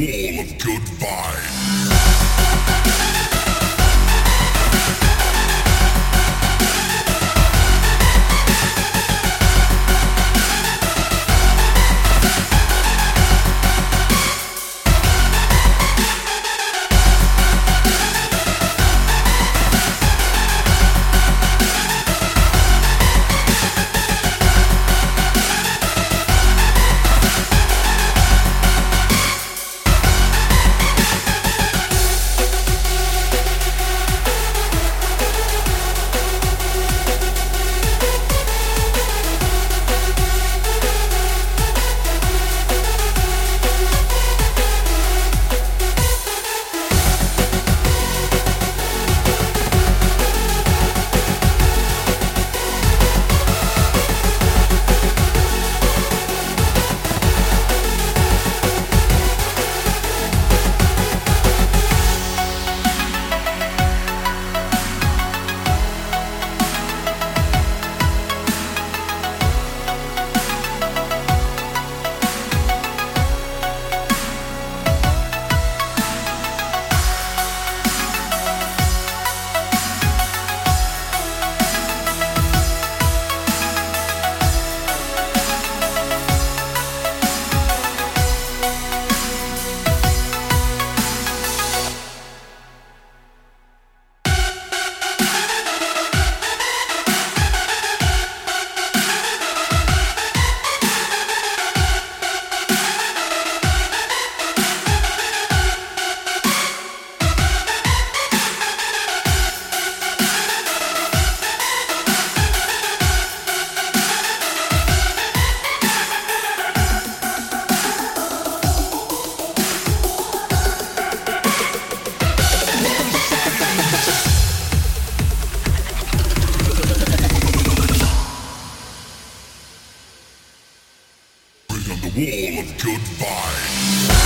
wall of good vibes. On the wall of good.